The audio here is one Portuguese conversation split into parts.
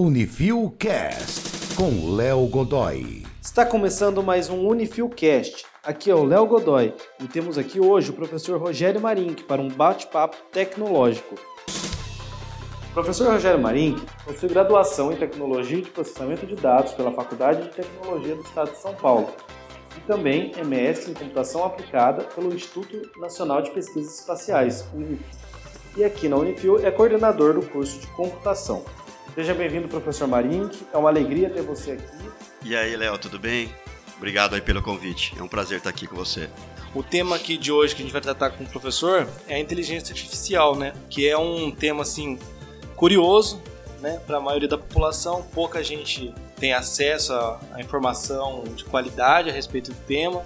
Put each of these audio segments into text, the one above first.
Unifil Cast com Léo Godoy. Está começando mais um Unifil Cast. Aqui é o Léo Godoy e temos aqui hoje o professor Rogério Marink para um bate-papo tecnológico. O professor Rogério Marink possui graduação em Tecnologia de Processamento de Dados pela Faculdade de Tecnologia do Estado de São Paulo e também MS em Computação Aplicada pelo Instituto Nacional de Pesquisas Espaciais, UNIF. E aqui na Unifil é coordenador do curso de Computação. Seja bem-vindo, professor Marink. É uma alegria ter você aqui. E aí, Léo, tudo bem? Obrigado aí pelo convite. É um prazer estar aqui com você. O tema aqui de hoje que a gente vai tratar com o professor é a inteligência artificial, né? Que é um tema assim curioso, né, para a maioria da população. Pouca gente tem acesso à informação de qualidade a respeito do tema.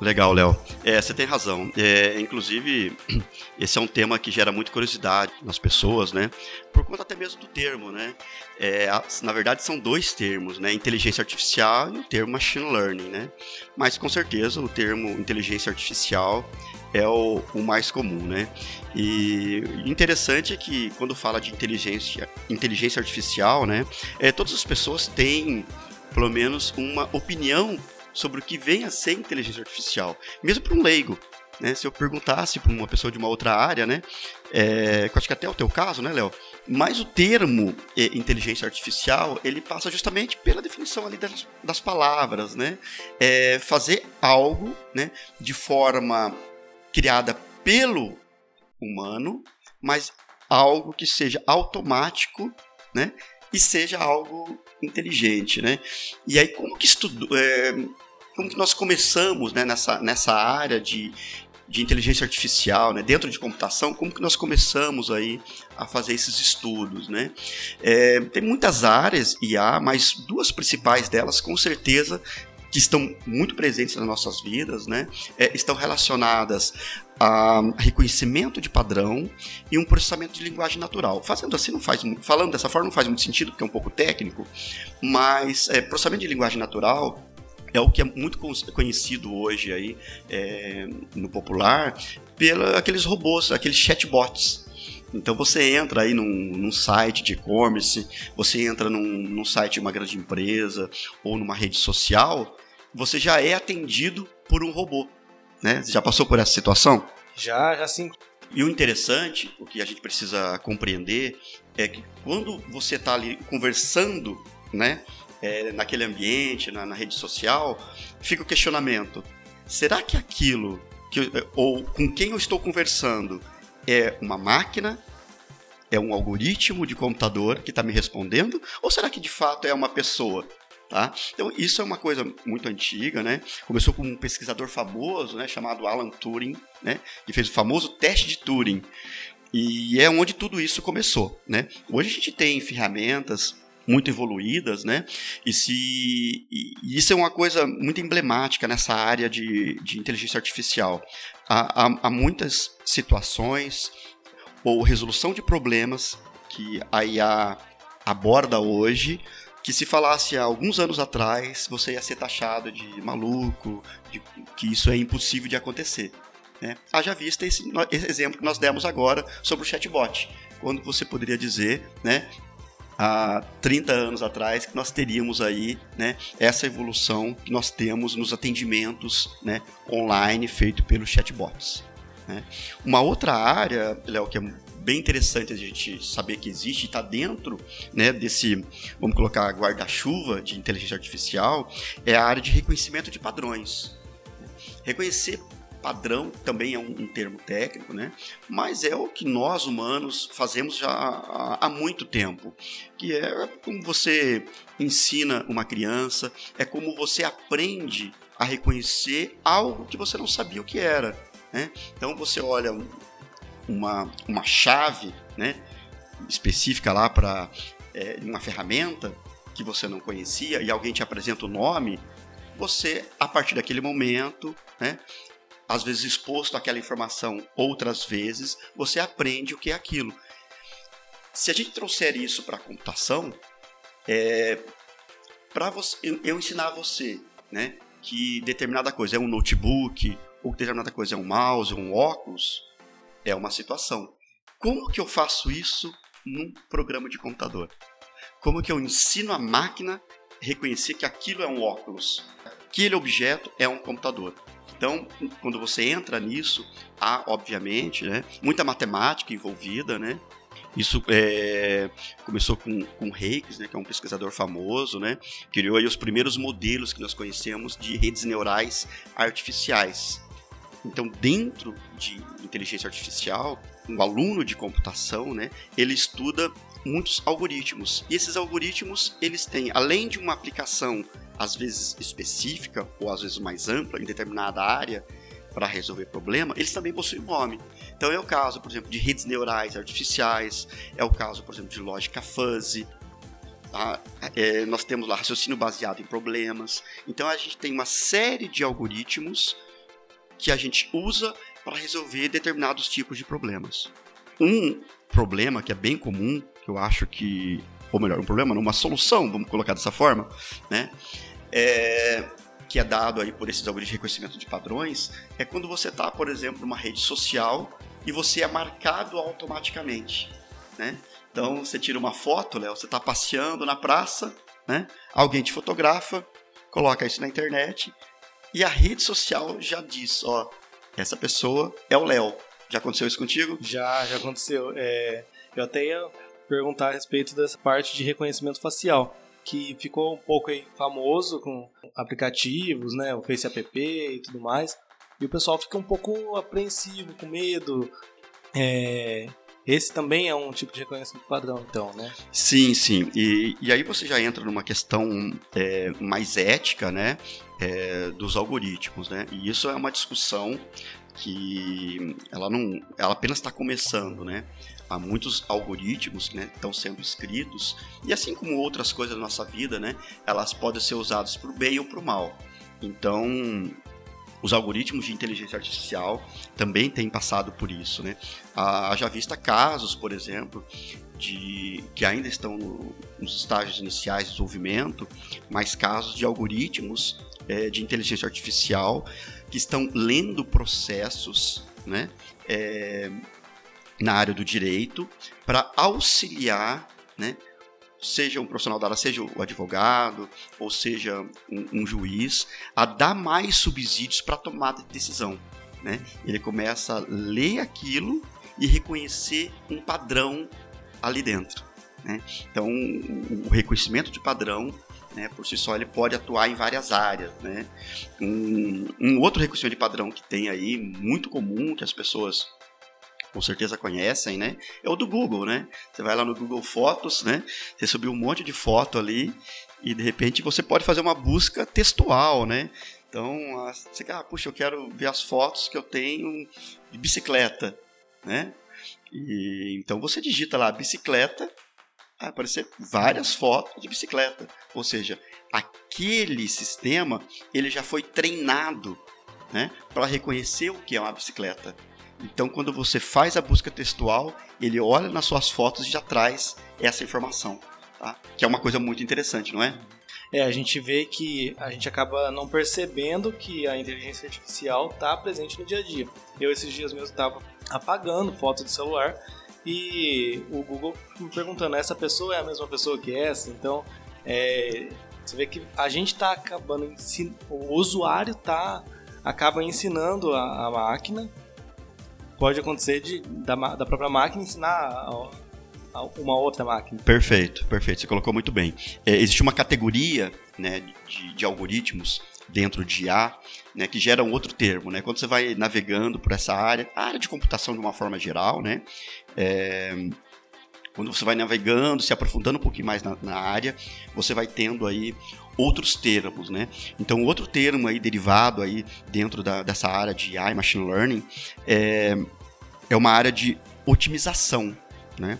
Legal, Léo. É, você tem razão. É, inclusive, esse é um tema que gera muita curiosidade nas pessoas, né? Por conta até mesmo do termo, né? É, na verdade, são dois termos, né? Inteligência artificial e o termo machine learning, né? Mas com certeza o termo inteligência artificial é o, o, mais comum, né? E interessante é que quando fala de inteligência, inteligência artificial, né? É, todas as pessoas têm pelo menos uma opinião sobre o que vem a ser inteligência artificial, mesmo para um leigo. Né, se eu perguntasse para uma pessoa de uma outra área, né, é, eu acho que até é o teu caso, né, Léo? Mas o termo é, inteligência artificial ele passa justamente pela definição ali das, das palavras, né? É fazer algo, né, de forma criada pelo humano, mas algo que seja automático, né? E seja algo inteligente, né? E aí como que estudou, é, como que nós começamos né, nessa, nessa área de, de inteligência artificial, né, dentro de computação, como que nós começamos aí a fazer esses estudos, né? É, tem muitas áreas IA, mas duas principais delas, com certeza, que estão muito presentes nas nossas vidas, né? É, estão relacionadas a reconhecimento de padrão e um processamento de linguagem natural. Fazendo assim não faz, falando dessa forma não faz muito sentido porque é um pouco técnico, mas é, processamento de linguagem natural é o que é muito conhecido hoje aí é, no popular pelos aqueles robôs, aqueles chatbots. Então você entra aí num, num site de e-commerce, você entra num, num site de uma grande empresa ou numa rede social, você já é atendido por um robô. Né? Você já passou por essa situação? Já, já sim. E o interessante, o que a gente precisa compreender, é que quando você está ali conversando né, é, naquele ambiente, na, na, rede social, fica o questionamento: será que aquilo que eu, ou com quem eu estou conversando é uma máquina? É um algoritmo de computador que está me respondendo? Ou será que de fato é uma pessoa? Tá? Então, isso é uma coisa muito antiga, né? Começou com um pesquisador famoso, né, chamado Alan Turing, né, que fez o famoso teste de Turing. E é onde tudo isso começou, né? Hoje a gente tem ferramentas muito evoluídas, né? E se e isso é uma coisa muito emblemática nessa área de, de inteligência artificial. Há, há, há muitas situações ou resolução de problemas que a IA aborda hoje que se falasse há alguns anos atrás, você ia ser taxado de maluco, de que isso é impossível de acontecer. Né? Haja vista esse, esse, exemplo que nós demos agora sobre o chatbot, quando você poderia dizer né, há 30 anos atrás que nós teríamos aí né, essa evolução que nós temos nos atendimentos né, online feito pelos chatbots. Né. Uma outra área, Léo, que é bem interessante a gente saber que existe e está dentro né, desse, vamos colocar, guarda-chuva de inteligência artificial, é a área de reconhecimento de padrões. Reconhecer padrão também é um, um, termo técnico, né? Mas é o que nós humanos fazemos já há, há, muito tempo, que é como você ensina uma criança, é como você aprende a reconhecer algo que você não sabia o que era, né? Então você olha uma, uma chave, né? Específica lá para é, uma ferramenta que você não conhecia e alguém te apresenta o nome, você, a partir daquele momento, né, às vezes exposto àquela informação outras vezes, você aprende o que é aquilo. Se a gente trouxer isso para a computação, é, para eu, eu ensinar você né, que determinada coisa é um notebook, ou que determinada coisa é um mouse, um óculos, é uma situação. Como que eu faço isso num programa de computador? como que eu ensino a máquina a reconhecer que aquilo é um óculos, aquele objeto é um computador. Então, quando você entra nisso, há, obviamente, né, muita matemática envolvida, né? Isso é, começou com, com Reikes, né, que é um pesquisador famoso, né, criou aí os primeiros modelos que nós conhecemos de redes neurais artificiais. Então, dentro de inteligência artificial, um aluno de computação, né, ele estuda muitos algoritmos. E esses algoritmos, eles têm, além de uma aplicação às vezes específica ou às vezes mais ampla em determinada área para resolver problema, eles também possuem nome. Então é o caso, por exemplo, de redes neurais artificiais, é o caso, por exemplo, de lógica fuzzy. Tá? É, nós temos lá raciocínio baseado em problemas. Então a gente tem uma série de algoritmos que a gente usa para resolver determinados tipos de problemas. Um problema que é bem comum, que eu acho que, ou melhor, um problema, uma solução, vamos colocar dessa forma, né? É, que é dado aí por esses algoritmos de reconhecimento de padrões, é quando você está, por exemplo, numa rede social e você é marcado automaticamente, né? Então, você tira uma foto, Léo, você está passeando na praça, né? Alguém te fotografa, coloca isso na internet e a rede social já diz, ó, essa pessoa é o Léo. Já aconteceu isso contigo? Já, já aconteceu. É, eu até ia perguntar a respeito dessa parte de reconhecimento facial que ficou um pouco famoso com aplicativos, né, o Face App e tudo mais. E o pessoal fica um pouco apreensivo, com medo. É, esse também é um tipo de reconhecimento padrão, então, né? Sim, sim. E, e aí você já entra numa questão é, mais ética, né? É, dos algoritmos, né? E isso é uma discussão que ela não, ela apenas está começando, né? Há muitos algoritmos né, que estão sendo escritos, e assim como outras coisas da nossa vida, né, elas podem ser usadas para o bem ou para o mal. Então, os algoritmos de inteligência artificial também têm passado por isso. Né? já vista casos, por exemplo, de que ainda estão no, nos estágios iniciais de desenvolvimento, mas casos de algoritmos é, de inteligência artificial que estão lendo processos né, é, na área do direito para auxiliar, né, seja um profissional da área, seja o advogado, ou seja um, um juiz, a dar mais subsídios para tomada de decisão. Né? Ele começa a ler aquilo e reconhecer um padrão ali dentro. Né? Então, o reconhecimento de padrão, né, por si só, ele pode atuar em várias áreas. Né? Um, um outro reconhecimento de padrão que tem aí, muito comum, que as pessoas com certeza conhecem, né? É o do Google, né? Você vai lá no Google Fotos, né? Você subiu um monte de foto ali e de repente você pode fazer uma busca textual, né? Então, você quer, ah, puxa, eu quero ver as fotos que eu tenho de bicicleta, né? E, então você digita lá bicicleta, vai aparecer várias fotos de bicicleta. Ou seja, aquele sistema ele já foi treinado né, para reconhecer o que é uma bicicleta. Então, quando você faz a busca textual, ele olha nas suas fotos e já traz essa informação, tá? que é uma coisa muito interessante, não é? É, a gente vê que a gente acaba não percebendo que a inteligência artificial está presente no dia a dia. Eu, esses dias mesmo, estava apagando fotos do celular e o Google me perguntando: essa pessoa é a mesma pessoa que essa? Então, é, você vê que a gente está acabando, o usuário tá, acaba ensinando a, a máquina pode acontecer de, da, da própria máquina ensinar a, a uma outra máquina. Perfeito, perfeito. Você colocou muito bem. É, existe uma categoria né, de, de algoritmos dentro de IA, né, que gera um outro termo, né? Quando você vai navegando por essa área, a área de computação de uma forma geral, né? É, quando você vai navegando, se aprofundando um pouquinho mais na, na, área, você vai tendo aí outros termos, né? Então, outro termo aí derivado aí dentro da, dessa área de AI, Machine Learning, é, é uma área de otimização, né?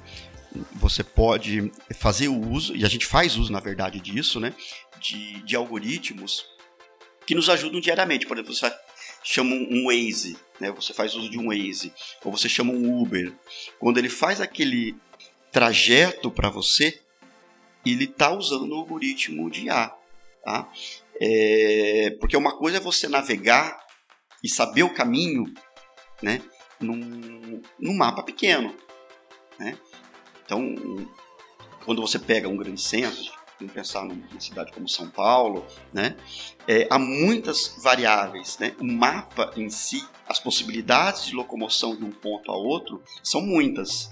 Você pode fazer o uso, e a gente faz uso, na verdade, disso, né? De, de algoritmos que nos ajudam diariamente. Por exemplo, você chama um Waze, né? Você faz uso de um Waze, ou você chama um Uber. Quando ele faz aquele trajeto para você, ele está usando o algoritmo de IA. Tá? É, porque uma coisa é você navegar e saber o caminho né, num, num mapa pequeno. Né? Então, quando você pega um grande centro, vamos pensar numa cidade como São Paulo, né? É, há muitas variáveis, né? O mapa em si, as possibilidades de locomoção de um ponto a outro são muitas.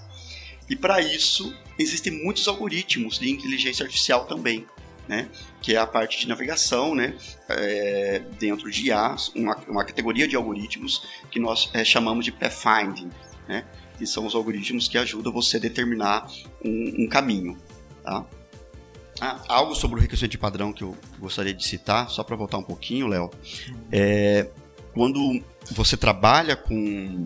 E para isso existem muitos algoritmos de inteligência artificial também, né? Que é a parte de navegação, né? É, dentro de IA, uma, uma, categoria de algoritmos que nós é, chamamos de pathfinding, né? Que são os algoritmos que ajudam você a determinar um, um caminho, tá? Ah, algo sobre o reconhecimento de padrão que eu gostaria de citar, só para voltar um pouquinho, Léo. É, quando você trabalha com,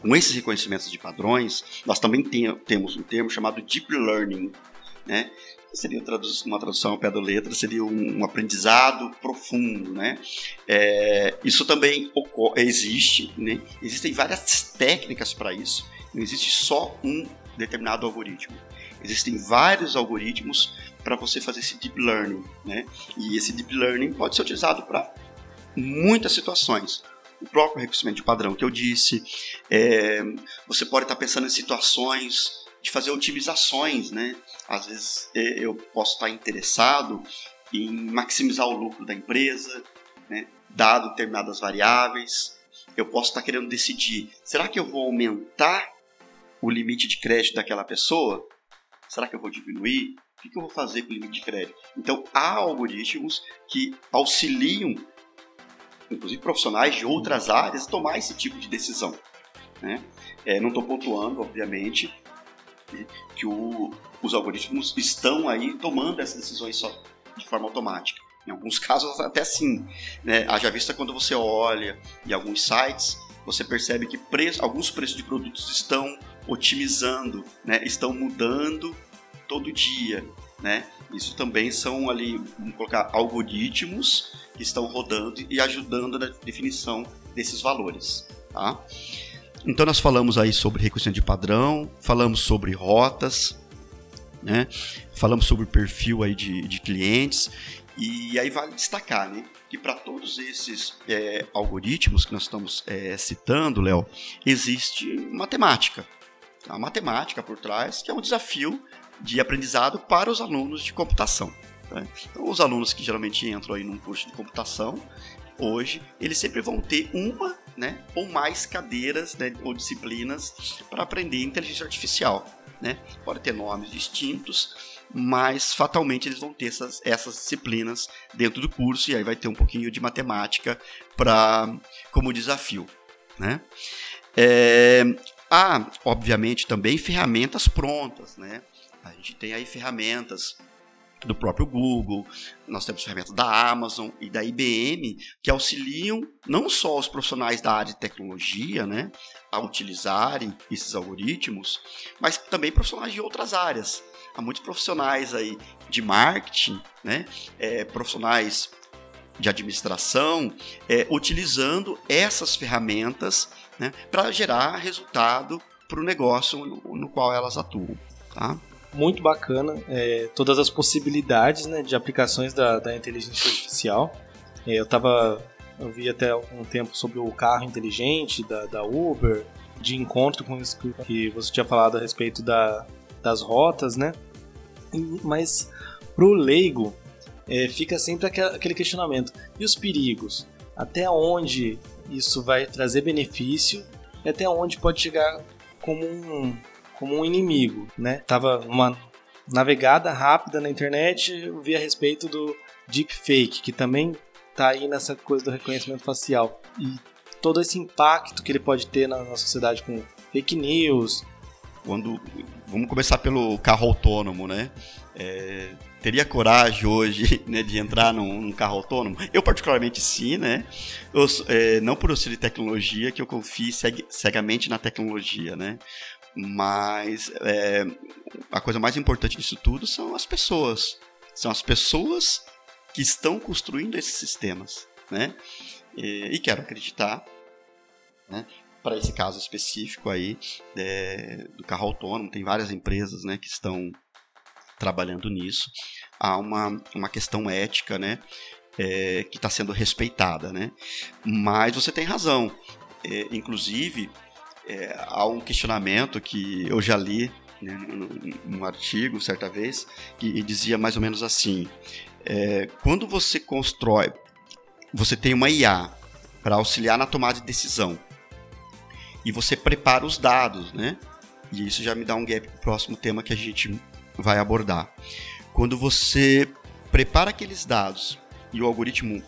com esses reconhecimentos de padrões, nós também tem, temos um termo chamado Deep Learning, né? Seria uma tradução ao pé da letra, seria um, aprendizado profundo, né? É, isso também existe, né? Existem várias técnicas para isso. Não existe só um determinado algoritmo. Existem vários algoritmos para você fazer esse deep learning, né? E esse deep learning pode ser utilizado para muitas situações. O próprio reconhecimento de padrão que eu disse, é, você pode estar pensando em situações de fazer otimizações, né? Às vezes é, eu posso estar interessado em maximizar o lucro da empresa, né? dado determinadas variáveis. Eu posso estar querendo decidir, será que eu vou aumentar o limite de crédito daquela pessoa? Será que eu vou diminuir? O que eu vou fazer com o limite de crédito? Então, há algoritmos que auxiliam, inclusive profissionais de outras áreas, a tomar esse tipo de decisão. Né? É, não estou pontuando, obviamente, que o, os algoritmos estão aí tomando essas decisões só de forma automática. Em alguns casos, até sim. Né? Haja vista quando você olha em alguns sites, você percebe que preço, alguns preços de produtos estão otimizando, né? estão mudando todo dia. Né? Isso também são ali, vamos colocar, algoritmos que estão rodando e ajudando na definição desses valores. Tá? Então nós falamos aí sobre reconhecimento de padrão, falamos sobre rotas, né? falamos sobre perfil aí de, de clientes e aí vale destacar, né? Que para todos esses é, algoritmos que nós estamos é, citando, Léo, existe matemática. A matemática por trás, que é um desafio de aprendizado para os alunos de computação. Né? Então, os alunos que geralmente entram aí num curso de computação, hoje, eles sempre vão ter uma né, ou mais cadeiras né, ou disciplinas para aprender inteligência artificial. Né? Pode ter nomes distintos, mas fatalmente eles vão ter essas, essas disciplinas dentro do curso e aí vai ter um pouquinho de matemática para como desafio. Né? É, há, obviamente, também ferramentas prontas. Né? A gente tem aí ferramentas do próprio Google, nós temos ferramentas da Amazon e da IBM que auxiliam não só os profissionais da área de tecnologia, né, a utilizarem esses algoritmos, mas também profissionais de outras áreas. Há muitos profissionais aí de marketing, né, é, profissionais de administração, é, utilizando essas ferramentas né, para gerar resultado para o negócio no, no qual elas atuam. Tá? Muito bacana é, todas as possibilidades né, de aplicações da, da inteligência artificial. É, eu tava, eu vi até algum tempo sobre o carro inteligente da, da Uber, de encontro com isso que você tinha falado a respeito da, das rotas, né? Mas pro leigo é, fica sempre aquele questionamento: e os perigos? Até onde isso vai trazer benefício? E até onde pode chegar como um, como um inimigo, né? Tava uma navegada rápida na internet, eu vi a respeito do deepfake, que também tá aí nessa coisa do reconhecimento facial. E todo esse impacto que ele pode ter na, na sociedade com fake news. Quando vamos começar pelo carro autônomo, né? É, teria coragem hoje né, de entrar num, num, carro autônomo? Eu particularmente sim, né? Eu, é, não por eu ser de tecnologia que eu confio cegamente na tecnologia, né? Mas é, a coisa mais importante disso tudo são as pessoas. São as pessoas que estão construindo esses sistemas, né? E, e quero acreditar, né? Para esse caso específico aí é, do carro autônomo, tem várias empresas, né, que estão trabalhando nisso. Há uma, uma questão ética, né, é, que está sendo respeitada, né? Mas você tem razão. É, inclusive, é, há um questionamento que eu já li né, num, artigo, certa vez, que dizia mais ou menos assim: é, quando você constrói, você tem uma IA para auxiliar na tomada de decisão e você prepara os dados, né? E isso já me dá um gap para o próximo tema que a gente vai abordar. Quando você prepara aqueles dados e o algoritmo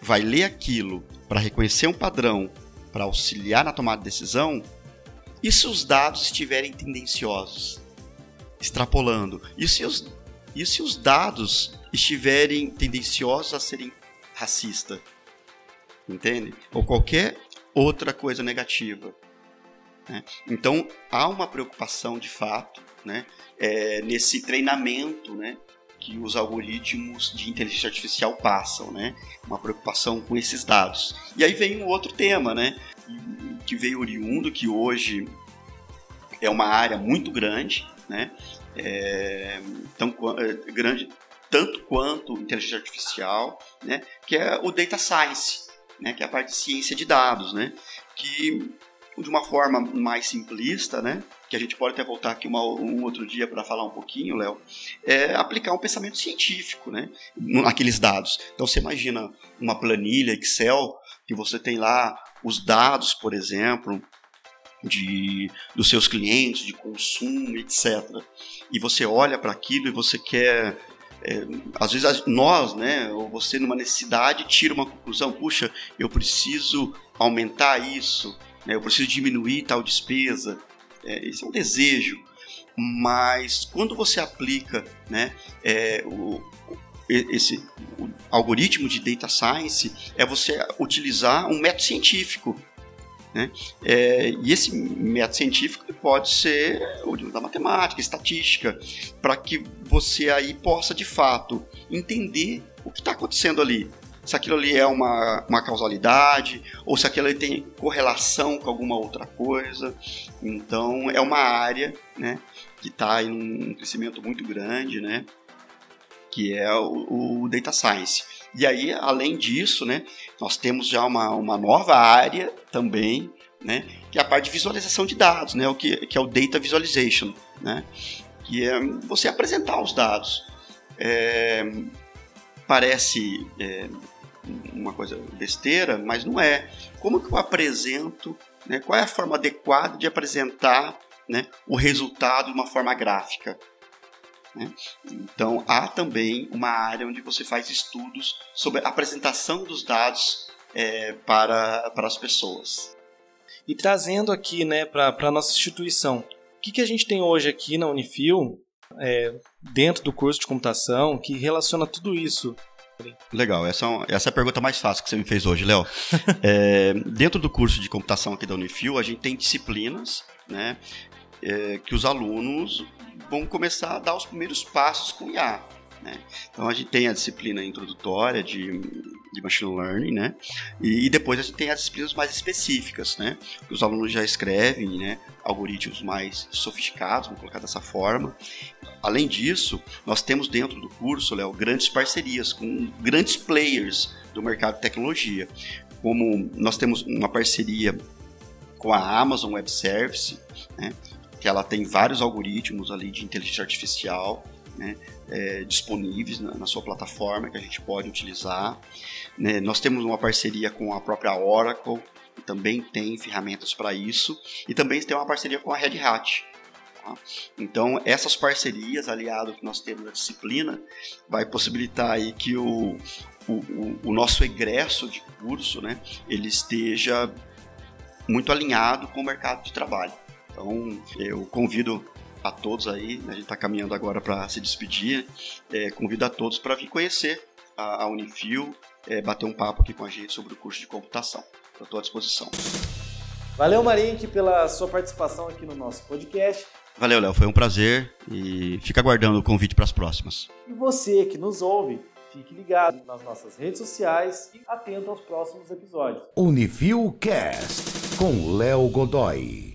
vai ler aquilo para reconhecer um padrão, para auxiliar na tomada de decisão, e se os dados estiverem tendenciosos, extrapolando? E se os, e se os dados estiverem tendenciosos a serem racista? Entende? Ou qualquer outra coisa negativa. Né? Então, há uma preocupação de fato né, é, nesse treinamento né, que os algoritmos de inteligência artificial passam, né? Uma preocupação com esses dados. E aí vem um outro tema, né? Que veio oriundo, que hoje é uma área muito grande, né? É, tão é, grande tanto quanto inteligência artificial, né? Que é o data science, né? Que é a parte de ciência de dados, né? Que de uma forma mais simplista, né? que a gente pode até voltar aqui uma, um outro dia para falar um pouquinho, Léo, é aplicar um pensamento científico, né, naqueles dados. Então você imagina uma planilha Excel que você tem lá os dados, por exemplo, de dos seus clientes, de consumo, etc. E você olha para aquilo e você quer é, às vezes nós, né, ou você numa necessidade tira uma conclusão, puxa, eu preciso aumentar isso, né, eu preciso diminuir tal despesa, é, esse é um desejo, mas quando você aplica né, é, o, esse o algoritmo de data science, é você utilizar um método científico. Né? É, e esse método científico pode ser o da matemática, estatística, para que você aí possa de fato entender o que está acontecendo ali se aquilo ali é uma, uma causalidade, ou se aquilo ali tem correlação com alguma outra coisa. Então, é uma área né, que está em um crescimento muito grande, né, que é o, o, Data Science. E aí, além disso, né, nós temos já uma, uma nova área também, né, que é a parte de visualização de dados, né, o que, que é o Data Visualization, né, que é você apresentar os dados. É, parece é, uma coisa besteira, mas não é. Como que eu apresento, né, qual é a forma adequada de apresentar né, o resultado de uma forma gráfica? Né? Então, há também uma área onde você faz estudos sobre a apresentação dos dados é, para, para as pessoas. E trazendo aqui né, para a nossa instituição, o que, que a gente tem hoje aqui na Unifil é, dentro do curso de computação que relaciona tudo isso. Legal, essa é, essa é a pergunta mais fácil que você me fez hoje, Léo. é, dentro do curso de computação aqui da Unifil, a gente tem disciplinas né, é, que os alunos vão começar a dar os primeiros passos com IA. Né? Então a gente tem a disciplina introdutória de, de machine learning, né? E, e, depois a gente tem as disciplinas mais específicas, né? Que os alunos já escrevem, né? Algoritmos mais sofisticados, vamos colocar dessa forma. Além disso, nós temos dentro do curso, Léo, grandes parcerias com grandes players do mercado de tecnologia. Como nós temos uma parceria com a Amazon Web Service, né? Que ela tem vários algoritmos ali de inteligência artificial né, é, disponíveis na, na, sua plataforma que a gente pode utilizar. Né, nós temos uma parceria com a própria Oracle, que também tem ferramentas para isso, e também tem uma parceria com a Red Hat. Tá? Então, essas parcerias, aliado que nós temos na disciplina, vai possibilitar aí que o, o, o nosso egresso de curso né, ele esteja muito alinhado com o mercado de trabalho. Então, eu convido a todos aí, né, a gente está caminhando agora para se despedir, é, convido a todos para vir conhecer a, a Unifil, é, bater um papo aqui com a gente sobre o curso de computação. Estou à disposição. Valeu, Marink, pela sua participação aqui no nosso podcast. Valeu, Léo, foi um prazer e fica aguardando o convite para as próximas. E você que nos ouve, fique ligado nas nossas redes sociais e atento aos próximos episódios. Unifil Cast com Léo Godoy.